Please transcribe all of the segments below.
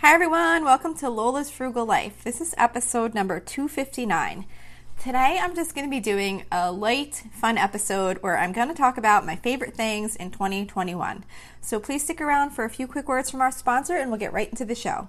Hi, everyone. Welcome to Lola's Frugal Life. This is episode number 259. Today, I'm just going to be doing a light, fun episode where I'm going to talk about my favorite things in 2021. So please stick around for a few quick words from our sponsor and we'll get right into the show.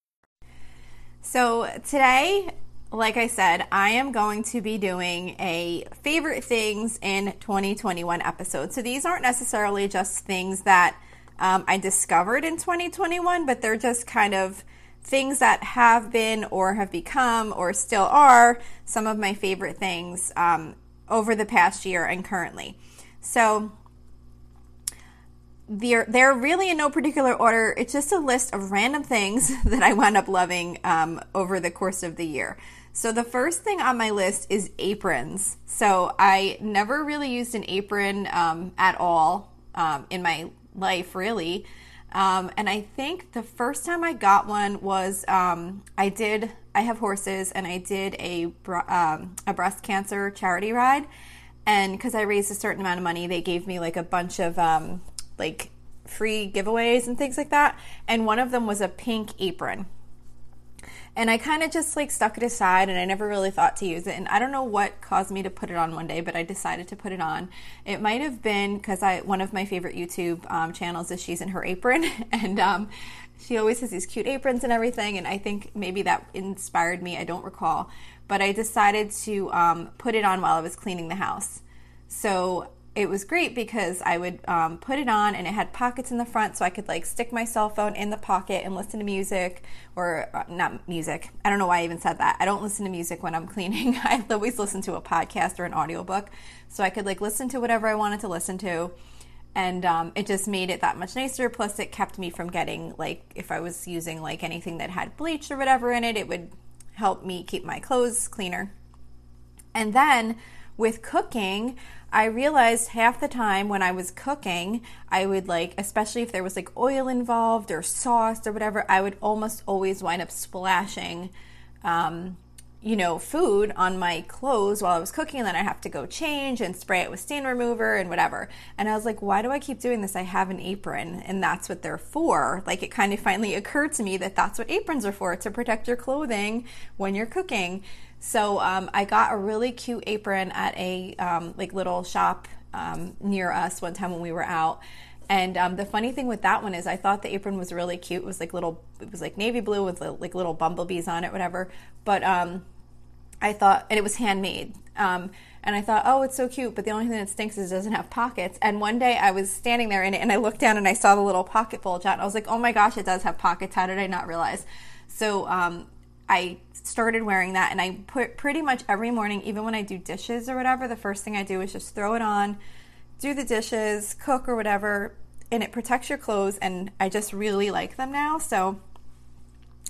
So, today, like I said, I am going to be doing a favorite things in 2021 episode. So, these aren't necessarily just things that um, I discovered in 2021, but they're just kind of things that have been or have become or still are some of my favorite things um, over the past year and currently. So, they're they're really in no particular order. It's just a list of random things that I wound up loving um, over the course of the year. So the first thing on my list is aprons. So I never really used an apron um, at all um, in my life, really. Um, and I think the first time I got one was um, I did. I have horses, and I did a um, a breast cancer charity ride. And because I raised a certain amount of money, they gave me like a bunch of like free giveaways and things like that. And one of them was a pink apron. And I kind of just like stuck it aside and I never really thought to use it. And I don't know what caused me to put it on one day, but I decided to put it on. It might have been because I one of my favorite YouTube um, channels is she's in her apron and um, she always has these cute aprons and everything. And I think maybe that inspired me. I don't recall, but I decided to um, put it on while I was cleaning the house. So it was great because I would um, put it on and it had pockets in the front so I could like stick my cell phone in the pocket and listen to music or uh, not music. I don't know why I even said that. I don't listen to music when I'm cleaning. I always listen to a podcast or an audiobook so I could like listen to whatever I wanted to listen to. And um, it just made it that much nicer. Plus, it kept me from getting like if I was using like anything that had bleach or whatever in it, it would help me keep my clothes cleaner. And then with cooking, I realized half the time when I was cooking, I would like, especially if there was like oil involved or sauce or whatever, I would almost always wind up splashing, um, you know, food on my clothes while I was cooking. And then I have to go change and spray it with stain remover and whatever. And I was like, why do I keep doing this? I have an apron and that's what they're for. Like it kind of finally occurred to me that that's what aprons are for to protect your clothing when you're cooking. So um, I got a really cute apron at a um, like little shop um, near us one time when we were out. And um, the funny thing with that one is, I thought the apron was really cute. It was like little, it was like navy blue with like little bumblebees on it, whatever. But um, I thought, and it was handmade. Um, and I thought, oh, it's so cute, but the only thing that stinks is it doesn't have pockets. And one day I was standing there in it, and I looked down and I saw the little pocket bulge out. And I was like, oh my gosh, it does have pockets. How did I not realize? So um, I started wearing that, and I put pretty much every morning, even when I do dishes or whatever, the first thing I do is just throw it on, do the dishes, cook or whatever, and it protects your clothes. And I just really like them now. So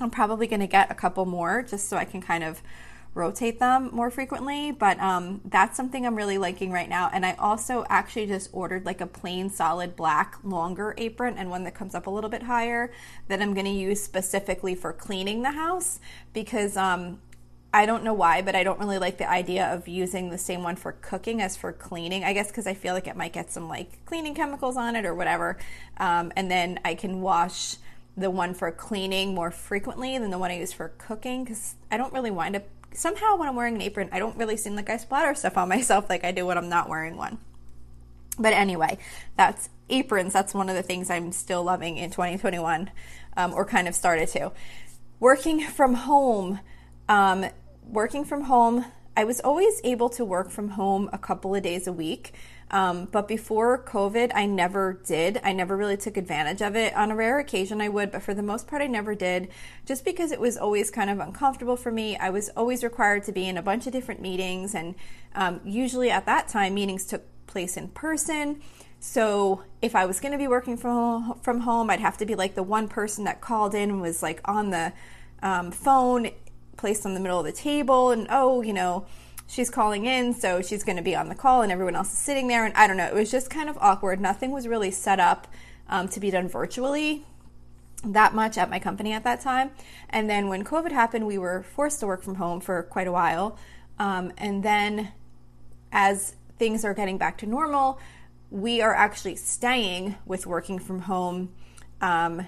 I'm probably going to get a couple more just so I can kind of rotate them more frequently, but um, that's something I'm really liking right now. And I also actually just ordered like a plain solid black longer apron and one that comes up a little bit higher that I'm going to use specifically for cleaning the house because um, I don't know why, but I don't really like the idea of using the same one for cooking as for cleaning. I guess because I feel like it might get some like cleaning chemicals on it or whatever. Um, and then I can wash the one for cleaning more frequently than the one I use for cooking because I don't really wind up somehow when I'm wearing an apron, I don't really seem like I splatter stuff on myself like I do when I'm not wearing one. But anyway, that's aprons. That's one of the things I'm still loving in 2021, um, or kind of started to. Working from home. Um, working from home, I was always able to work from home a couple of days a week. Um, but before COVID, I never did. I never really took advantage of it. On a rare occasion, I would, but for the most part, I never did, just because it was always kind of uncomfortable for me. I was always required to be in a bunch of different meetings, and um, usually at that time, meetings took place in person. So if I was going to be working from from home, I'd have to be like the one person that called in and was like on the um, phone, placed on the middle of the table, and oh, you know, she's calling in, so she's going to be on the call, and everyone else is sitting there, and I don't know. It was just kind of awkward. Nothing was really set up um, to be done virtually that much at my company at that time. And then when COVID happened, we were forced to work from home for quite a while. Um, and then as things are getting back to normal, we are actually staying with working from home um,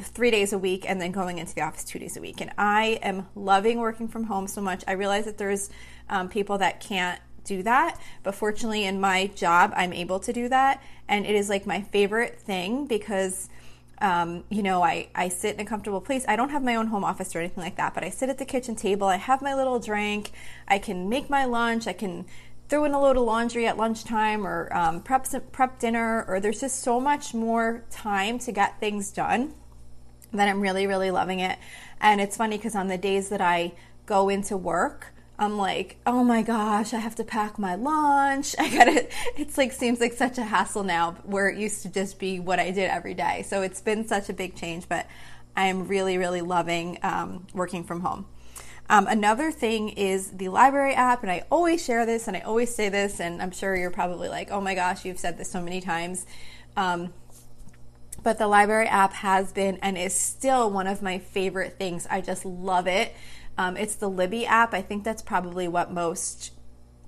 three days a week and then going into the office two days a week. And I am loving working from home so much. I realize that there's um, people that can't do that, but fortunately, in my job, I'm able to do that. And it is like my favorite thing because um, you know, I, I sit in a comfortable place. I don't have my own home office or anything like that, but I sit at the kitchen table. I have my little drink. I can make my lunch. I can throw in a load of laundry at lunchtime or um, prep, prep dinner, or there's just so much more time to get things done that I'm really, really loving it. And it's funny because on the days that I go into work, I'm like, oh my gosh, I have to pack my lunch. I gotta, it's like, seems like such a hassle now where it used to just be what I did every day. So it's been such a big change, but I am really, really loving um, working from home. Um, another thing is the library app, and I always share this and I always say this, and I'm sure you're probably like, oh my gosh, you've said this so many times. Um, but the library app has been and is still one of my favorite things. I just love it. Um, it's the Libby app. I think that's probably what most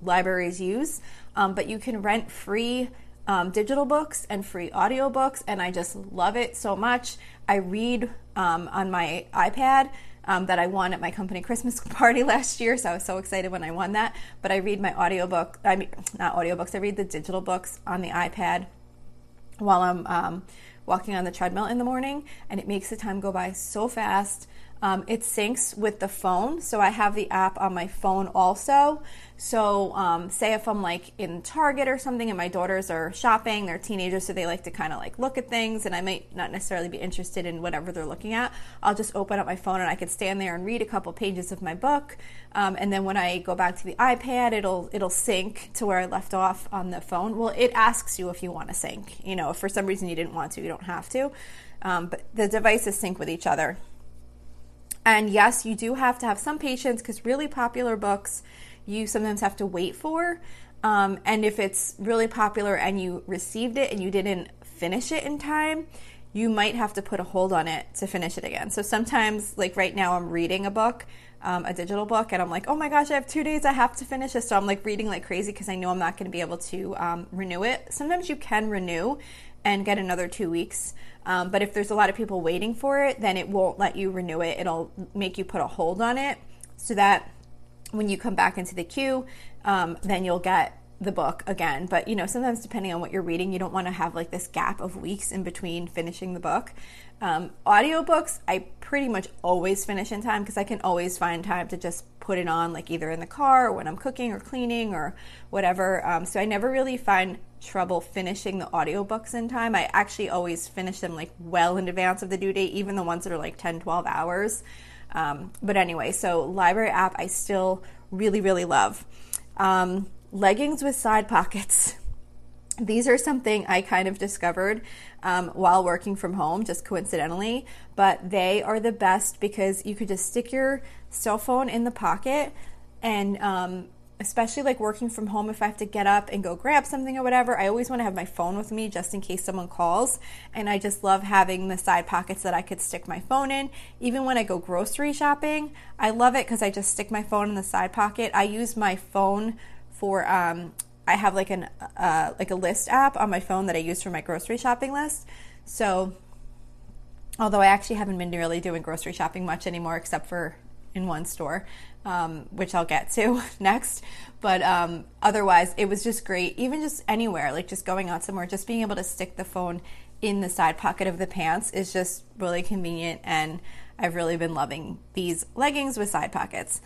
libraries use. Um, but you can rent free um, digital books and free audiobooks, and I just love it so much. I read um, on my iPad. Um, that I won at my company Christmas party last year, so I was so excited when I won that. But I read my audiobook, I mean, not audiobooks, I read the digital books on the iPad while I'm um, walking on the treadmill in the morning, and it makes the time go by so fast. Um, it syncs with the phone, so I have the app on my phone also. So, um, say if I'm like in Target or something, and my daughters are shopping, they're teenagers, so they like to kind of like look at things, and I might not necessarily be interested in whatever they're looking at. I'll just open up my phone and I can stand there and read a couple pages of my book, um, and then when I go back to the iPad, it'll it'll sync to where I left off on the phone. Well, it asks you if you want to sync. You know, if for some reason you didn't want to, you don't have to. Um, but the devices sync with each other. And yes, you do have to have some patience because really popular books you sometimes have to wait for. Um, and if it's really popular and you received it and you didn't finish it in time, you might have to put a hold on it to finish it again. So sometimes, like right now, I'm reading a book, um, a digital book, and I'm like, oh my gosh, I have two days, I have to finish this. So I'm like reading like crazy because I know I'm not going to be able to um, renew it. Sometimes you can renew and get another two weeks. Um, but if there's a lot of people waiting for it, then it won't let you renew it. It'll make you put a hold on it so that when you come back into the queue, um, then you'll get the book again. But you know, sometimes depending on what you're reading, you don't want to have like this gap of weeks in between finishing the book. Um, audiobooks, I pretty much always finish in time because I can always find time to just put it on, like either in the car or when I'm cooking or cleaning or whatever. Um, so I never really find trouble finishing the audiobooks in time. I actually always finish them like well in advance of the due date, even the ones that are like 10, 12 hours. Um, but anyway, so library app I still really, really love. Um, leggings with side pockets. These are something I kind of discovered um, while working from home, just coincidentally, but they are the best because you could just stick your cell phone in the pocket and um, especially like working from home, if I have to get up and go grab something or whatever, I always want to have my phone with me just in case someone calls. And I just love having the side pockets that I could stick my phone in. Even when I go grocery shopping, I love it because I just stick my phone in the side pocket. I use my phone for, um, I have like an uh, like a list app on my phone that I use for my grocery shopping list. So, although I actually haven't been really doing grocery shopping much anymore, except for in one store, um, which I'll get to next. But um, otherwise, it was just great. Even just anywhere, like just going out somewhere, just being able to stick the phone in the side pocket of the pants is just really convenient. And I've really been loving these leggings with side pockets.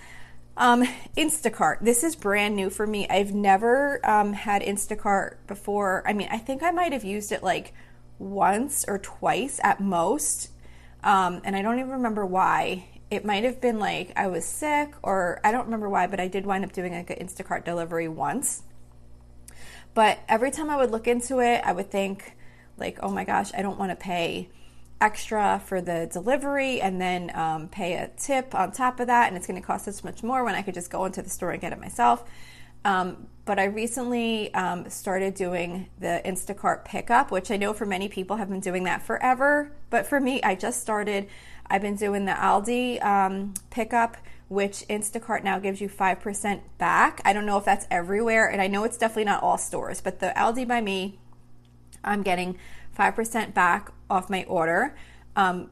Um, Instacart. This is brand new for me. I've never um, had Instacart before. I mean, I think I might have used it like once or twice at most. Um, and I don't even remember why it might have been like I was sick or I don't remember why, but I did wind up doing like an Instacart delivery once. But every time I would look into it, I would think, like, oh my gosh, I don't want to pay extra for the delivery and then um, pay a tip on top of that, and it's going to cost this much more when I could just go into the store and get it myself. Um, but I recently um, started doing the Instacart pickup, which I know for many people have been doing that forever. But for me, I just started. I've been doing the Aldi um, pickup, which Instacart now gives you 5% back. I don't know if that's everywhere, and I know it's definitely not all stores, but the Aldi by me, I'm getting 5% back off my order. Um,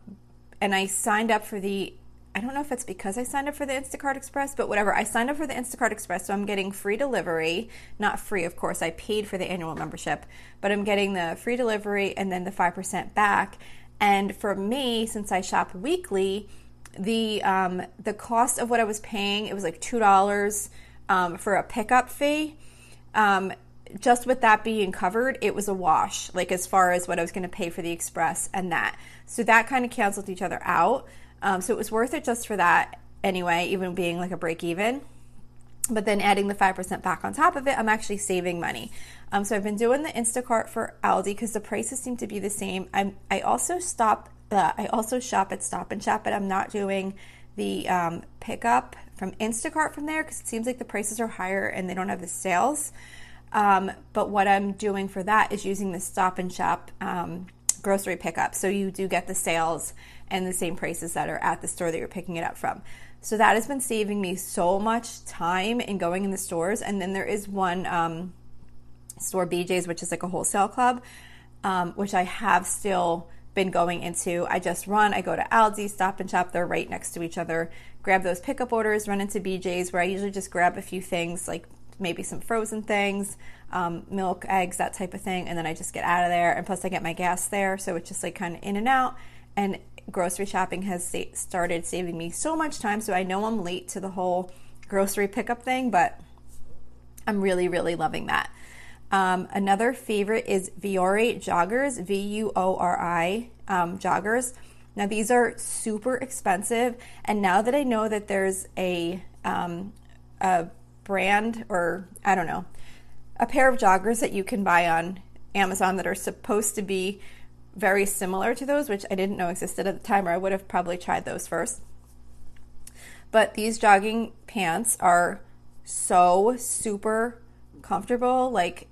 and I signed up for the, I don't know if it's because I signed up for the Instacart Express, but whatever. I signed up for the Instacart Express, so I'm getting free delivery. Not free, of course. I paid for the annual membership, but I'm getting the free delivery and then the 5% back. And for me, since I shop weekly, the um, the cost of what I was paying, it was like two dollars um, for a pickup fee. Um, just with that being covered, it was a wash, like as far as what I was going to pay for the express and that. So that kind of canceled each other out. Um, so it was worth it just for that anyway, even being like a break even. But then adding the 5% back on top of it, I'm actually saving money. Um, so I've been doing the Instacart for Aldi because the prices seem to be the same. I'm, I also stop, uh, I also shop at Stop and Shop, but I'm not doing the um, pickup from Instacart from there because it seems like the prices are higher and they don't have the sales. Um, but what I'm doing for that is using the Stop and Shop um, grocery pickup. So you do get the sales and the same prices that are at the store that you're picking it up from. So that has been saving me so much time in going in the stores. And then there is one um, store, BJ's, which is like a wholesale club, um, which I have still been going into. I just run, I go to Aldi, Stop and Shop, they're right next to each other, grab those pickup orders, run into BJ's where I usually just grab a few things like maybe some frozen things, um, milk, eggs, that type of thing, and then I just get out of there. And plus, I get my gas there, so it's just like kind of in and out. And grocery shopping has sa- started saving me so much time, so I know I'm late to the whole grocery pickup thing, but I'm really, really loving that. Um, another favorite is Vuori joggers, V U O R I um, joggers. Now, these are super expensive, and now that I know that there's a, um, a brand or I don't know, a pair of joggers that you can buy on Amazon that are supposed to be very similar to those, which I didn't know existed at the time, or I would have probably tried those first. But these jogging pants are so super comfortable. Like,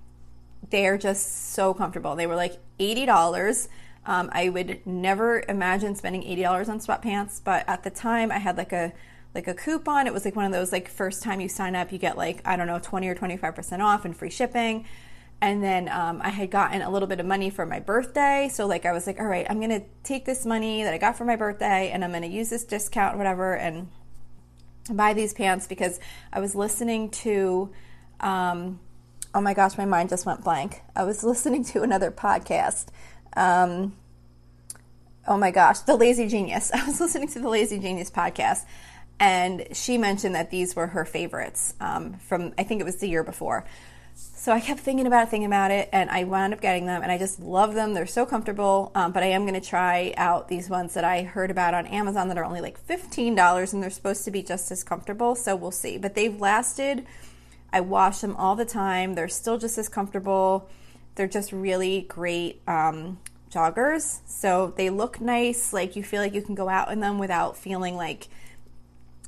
they're just so comfortable. They were like $80. Um, I would never imagine spending $80 on sweatpants, but at the time I had like a like a coupon. It was like one of those like first time you sign up, you get like I don't know twenty or twenty five percent off and free shipping. And then um, I had gotten a little bit of money for my birthday, so like I was like, all right, I'm gonna take this money that I got for my birthday and I'm gonna use this discount, whatever, and buy these pants because I was listening to. Um, oh my gosh, my mind just went blank. I was listening to another podcast. Um, oh my gosh, The Lazy Genius. I was listening to the Lazy Genius podcast, and she mentioned that these were her favorites um, from I think it was the year before. So I kept thinking about it, thinking about it, and I wound up getting them, and I just love them. They're so comfortable. Um, but I am going to try out these ones that I heard about on Amazon that are only like fifteen dollars, and they're supposed to be just as comfortable. So we'll see. But they've lasted. I wash them all the time. They're still just as comfortable. They're just really great um, joggers. So they look nice. Like you feel like you can go out in them without feeling like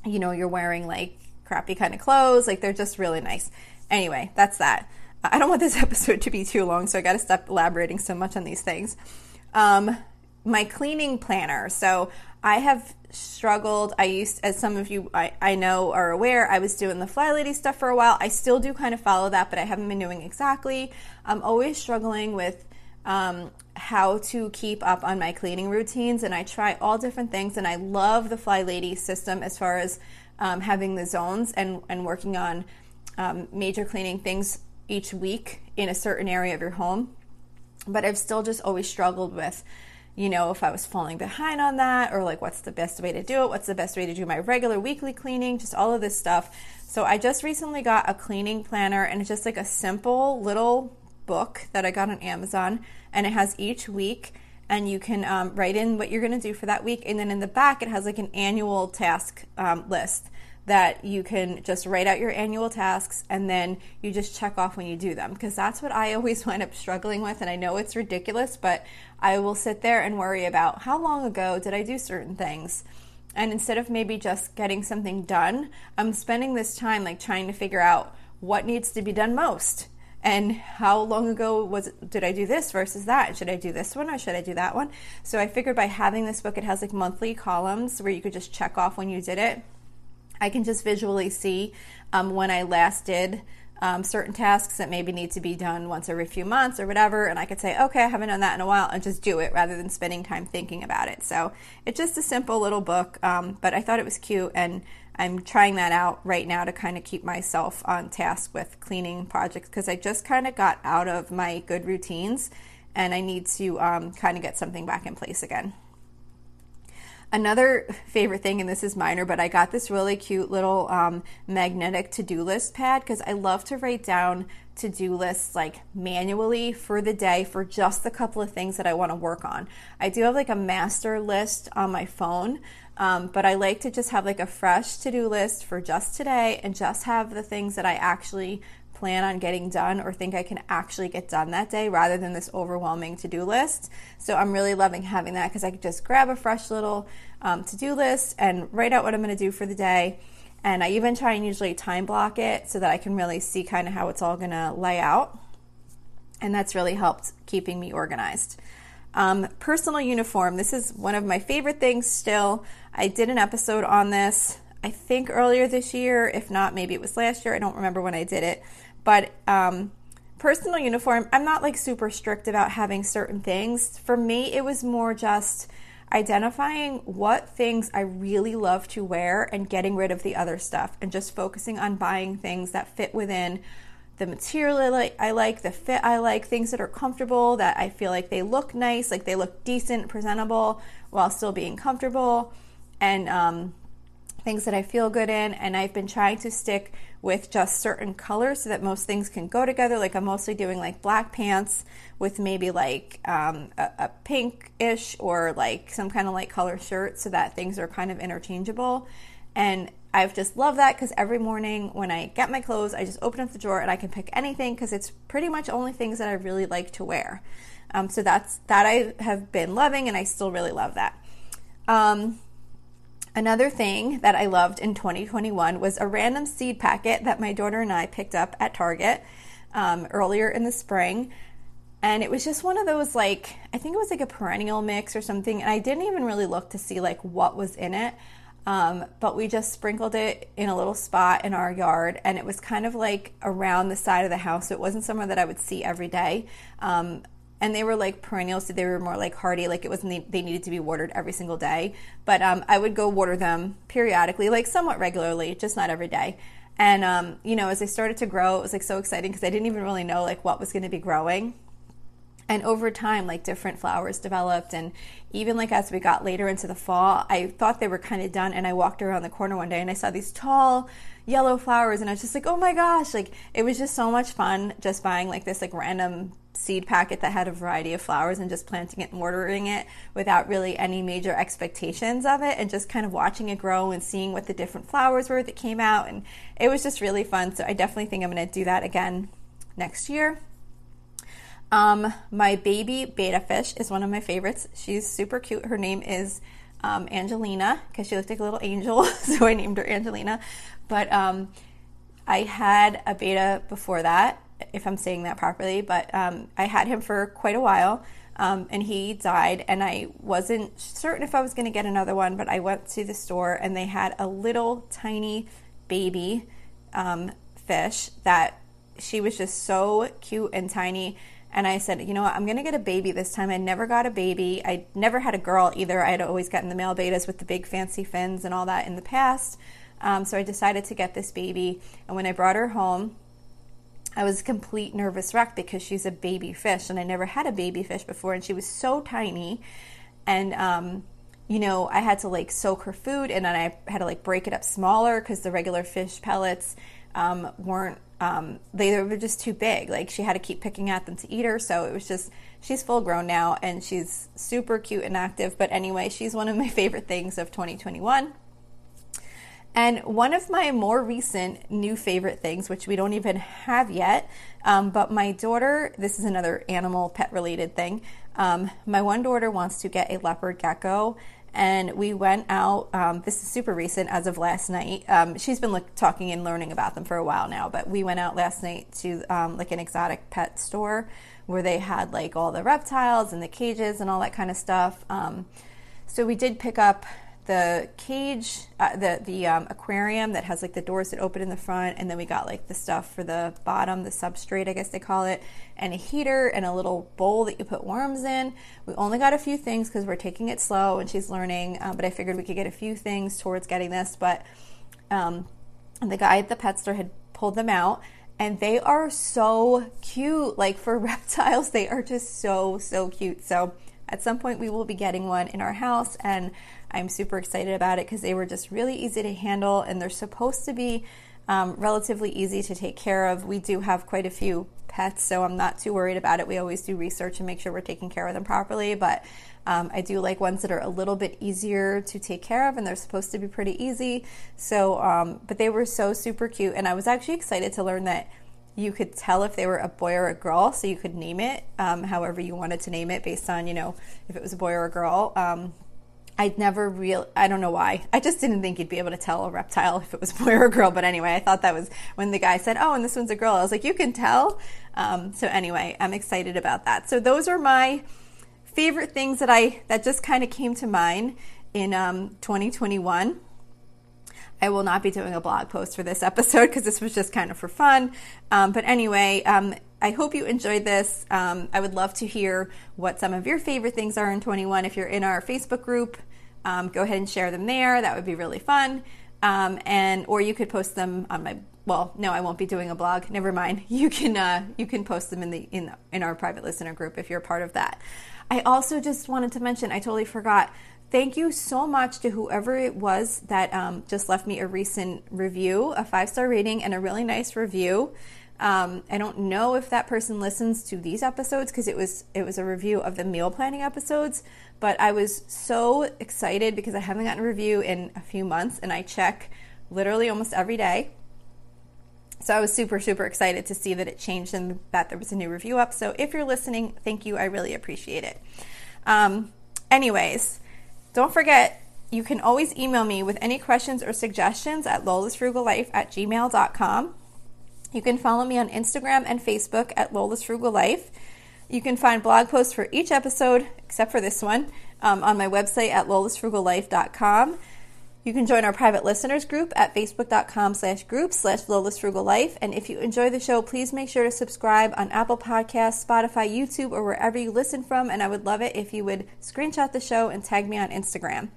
you know, you're wearing like crappy kind of clothes. Like they're just really nice. Anyway, that's that. I don't want this episode to be too long, so I got to stop elaborating so much on these things. Um, my cleaning planner. So I have struggled. I used, as some of you I, I know are aware, I was doing the Fly Lady stuff for a while. I still do kind of follow that, but I haven't been doing exactly. I'm always struggling with um, how to keep up on my cleaning routines, and I try all different things. And I love the Fly Lady system as far as um, having the zones and, and working on um, major cleaning things each week in a certain area of your home. But I've still just always struggled with, you know, if I was falling behind on that, or like what's the best way to do it, what's the best way to do my regular weekly cleaning, just all of this stuff. So I just recently got a cleaning planner, and it's just like a simple little book that I got on Amazon, and it has each week, and you can um, write in what you're going to do for that week. And then in the back, it has like an annual task um, list. that you can just write out your annual tasks and then you just check off when you do them because that's what I always wind up struggling with and I know it's ridiculous but I will sit there and worry about how long ago did I do certain things and instead of maybe just getting something done I'm spending this time like trying to figure out what needs to be done most and how long ago was did I do this versus that? Should I do this one or should I do that one? So I figured by having this book, it has like monthly columns where you could just check off when you did it. I can just visually see um, when I last did um, certain tasks that maybe need to be done once every few months or whatever, and I could say, okay, I haven't done that in a while, and just do it rather than spending time thinking about it. So it's just a simple little book, um, but I thought it was cute, and I'm trying that out right now to kind of keep myself on task with cleaning projects because I just kind of got out of my good routines, and I need to um, kind of get something back in place again. Another favorite thing, and this is minor, but I got this really cute little um, magnetic to do list pad because I love to write down to do lists like manually for the day for just the couple of things that I want to work on. I do have like a master list on my phone, um, but I like to just have like a fresh to do list for just today and just have the things that I actually plan on getting done or think I can actually get done that day rather than this overwhelming to do list. So I'm really loving having that because I can just grab a fresh little um, to do list and write out what I'm going to do for the day. And I even try and usually time block it so that I can really see kind of how it's all going to lay out. And that's really helped keeping me organized. Um, personal uniform. This is one of my favorite things still. I did an episode on this, I think earlier this year. If not, maybe it was last year. I don't remember when I did it. But um, personal uniform, I'm not like super strict about having certain things. For me, it was more just identifying what things I really love to wear and getting rid of the other stuff and just focusing on buying things that fit within the material I like, I like, the fit I like, things that are comfortable, that I feel like they look nice, like they look decent, presentable, while still being comfortable, and um, things that I feel good in. And I've been trying to stick with just certain colors so that most things can go together. Like I'm mostly doing like black pants with maybe like um, a, a pink-ish or like some kind of light color shirt so that things are kind of interchangeable. And I've just loved that because every morning when I get my clothes, I just open up the drawer and I can pick anything because it's pretty much only things that I really like to wear. Um, so that's that I have been loving, and I still really love that. Um, Another thing that I loved in 2021 was a random seed packet that my daughter and I picked up at Target um, earlier in the spring. And it was just one of those, like, I think it was like a perennial mix or something. And I didn't even really look to see, like, what was in it. Um, but we just sprinkled it in a little spot in our yard. And it was kind of like around the side of the house. So it wasn't somewhere that I would see every day. Um, and they were like perennials, so they were more like hardy. Like it wasn't they needed to be watered every single day, but um, I would go water them periodically, like somewhat regularly, just not every day. And um, you know, as they started to grow, it was like so exciting because I didn't even really know like what was going to be growing. And over time, like different flowers developed, and even like as we got later into the fall, I thought they were kind of done. And I walked around the corner one day and I saw these tall yellow flowers, and I was just like, oh my gosh! Like it was just so much fun just buying like this like random seed packet that had a variety of flowers and just planting it and watering it without really any major expectations of it and just kind of watching it grow and seeing what the different flowers were that came out and it was just really fun so i definitely think i'm going to do that again next year. Um, my baby betta fish is one of my favorites. She's super cute. Her name is um, angelina because she looked like a little angel so i named her angelina but um, i had a betta before that if I'm saying that properly, but um, I had him for quite a while. Um, and he died, and I wasn't certain if I was going to get another one, but I went to the store and they had a little tiny baby um, fish that she was just so cute and tiny. And I said, you know what, I'm going to get a baby this time. I never got a baby. I never had a girl either. I had always gotten the male bettas with the big fancy fins and all that in the past. Um, so I decided to get this baby. And when I brought her home, I was a complete nervous wreck because she's a baby fish and I never had a baby fish before and she was so tiny and um, you know I had to like soak her food and then I had to like break it up smaller because the regular fish pellets um, weren't um, they were just too big like she had to keep picking at them to eat her so it was just she's full grown now and she's super cute and active but anyway she's one of my favorite things of 2021 And one of my more recent new favorite things, which we don't even have yet, um, but my daughter, this is another animal pet related thing. Um, my one daughter wants to get a leopard gecko and we went out. Um, this is super recent, as of last night. Um, she's been talking and learning about them for a while now, but we went out last night to um, like an exotic pet store where they had like all the reptiles and the cages and all that kind of stuff. Um, so we did pick up the cage, uh, the the um, aquarium that has like the doors that open in the front, and then we got like the stuff for the bottom, the substrate, I guess they call it, and a heater and a little bowl that you put worms in. We only got a few things because we're taking it slow and she's learning, uh, but I figured we could get a few things towards getting this. But um, the guy at the pet store had pulled them out. And they are so cute. Like for reptiles, they are just so, so cute. So at some point, we will be getting one in our house, and I'm super excited about it because they were just really easy to handle and they're supposed to be um, relatively easy to take care of. We do have quite a few pets, so I'm not too worried about it. We always do research and make sure we're taking care of them properly, but um, I do like ones that are a little bit easier to take care of and they're supposed to be pretty easy. So, um, but they were so super cute, and I was actually excited to learn that you could tell if they were a boy or a girl, so you could name it um, however you wanted to name it based on, you know, if it was a boy or a girl. I'd never real I don't know why. I just didn't think you'd be able to tell a reptile if it was boy or girl. But anyway, I thought that was when the guy said, "Oh, and this one's a girl." I was like, "You can tell." Um, so anyway, I'm excited about that. So those are my favorite things that I that just kind of came to mind in um, 2021. I will not be doing a blog post for this episode because this was just kind of for fun. Um, but anyway, um, I hope you enjoyed this. Um, I would love to hear what some of your favorite things are in 21. If you're in our Facebook group, um, go ahead and share them there. That would be really fun. Um, and or you could post them on my well, no, I won't be doing a blog. Never mind. You can uh, you can post them in the in in our private listener group if you're part of that. I also just wanted to mention. I totally forgot. Thank you so much to whoever it was that um, just left me a recent review, a five star rating, and a really nice review. Um, I don't know if that person listens to these episodes because it was it was a review of the meal planning episodes. But I was so excited because I haven't gotten a review in a few months, and I check literally almost every day. So I was super super excited to see that it changed and that there was a new review up. So if you're listening, thank you. I really appreciate it. Um, anyways, don't forget you can always email me with any questions or suggestions at lolasfrugallife at gmail.com. You can follow me on Instagram and Facebook at Lola's Frugal Life. You can find blog posts for each episode, except for this one, um, on my website at lolasfrugallife.com. You can join our private listeners group at facebook.com slash group slash Lola's Frugal Life. And if you enjoy the show, please make sure to subscribe on Apple Podcasts, Spotify, YouTube, or wherever you listen from. And I would love it if you would screenshot the show and tag me on Instagram.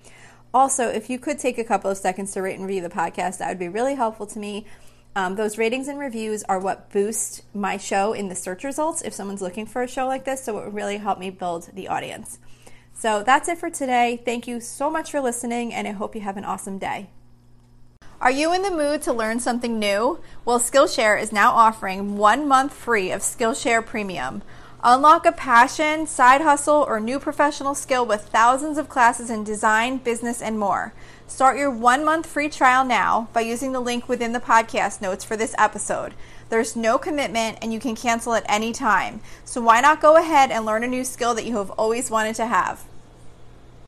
Also, if you could take a couple of seconds to rate and review the podcast, that would be really helpful to me. Um, those ratings and reviews are what boost my show in the search results if someone's looking for a show like this. So it really help me build the audience. So that's it for today. Thank you so much for listening, and I hope you have an awesome day. Are you in the mood to learn something new? Well, Skillshare is now offering one month free of Skillshare Premium. Unlock a passion, side hustle, or new professional skill with thousands of classes in design, business, and more. Start your one month free trial now by using the link within the podcast notes for this episode. There's no commitment and you can cancel at any time. So why not go ahead and learn a new skill that you have always wanted to have?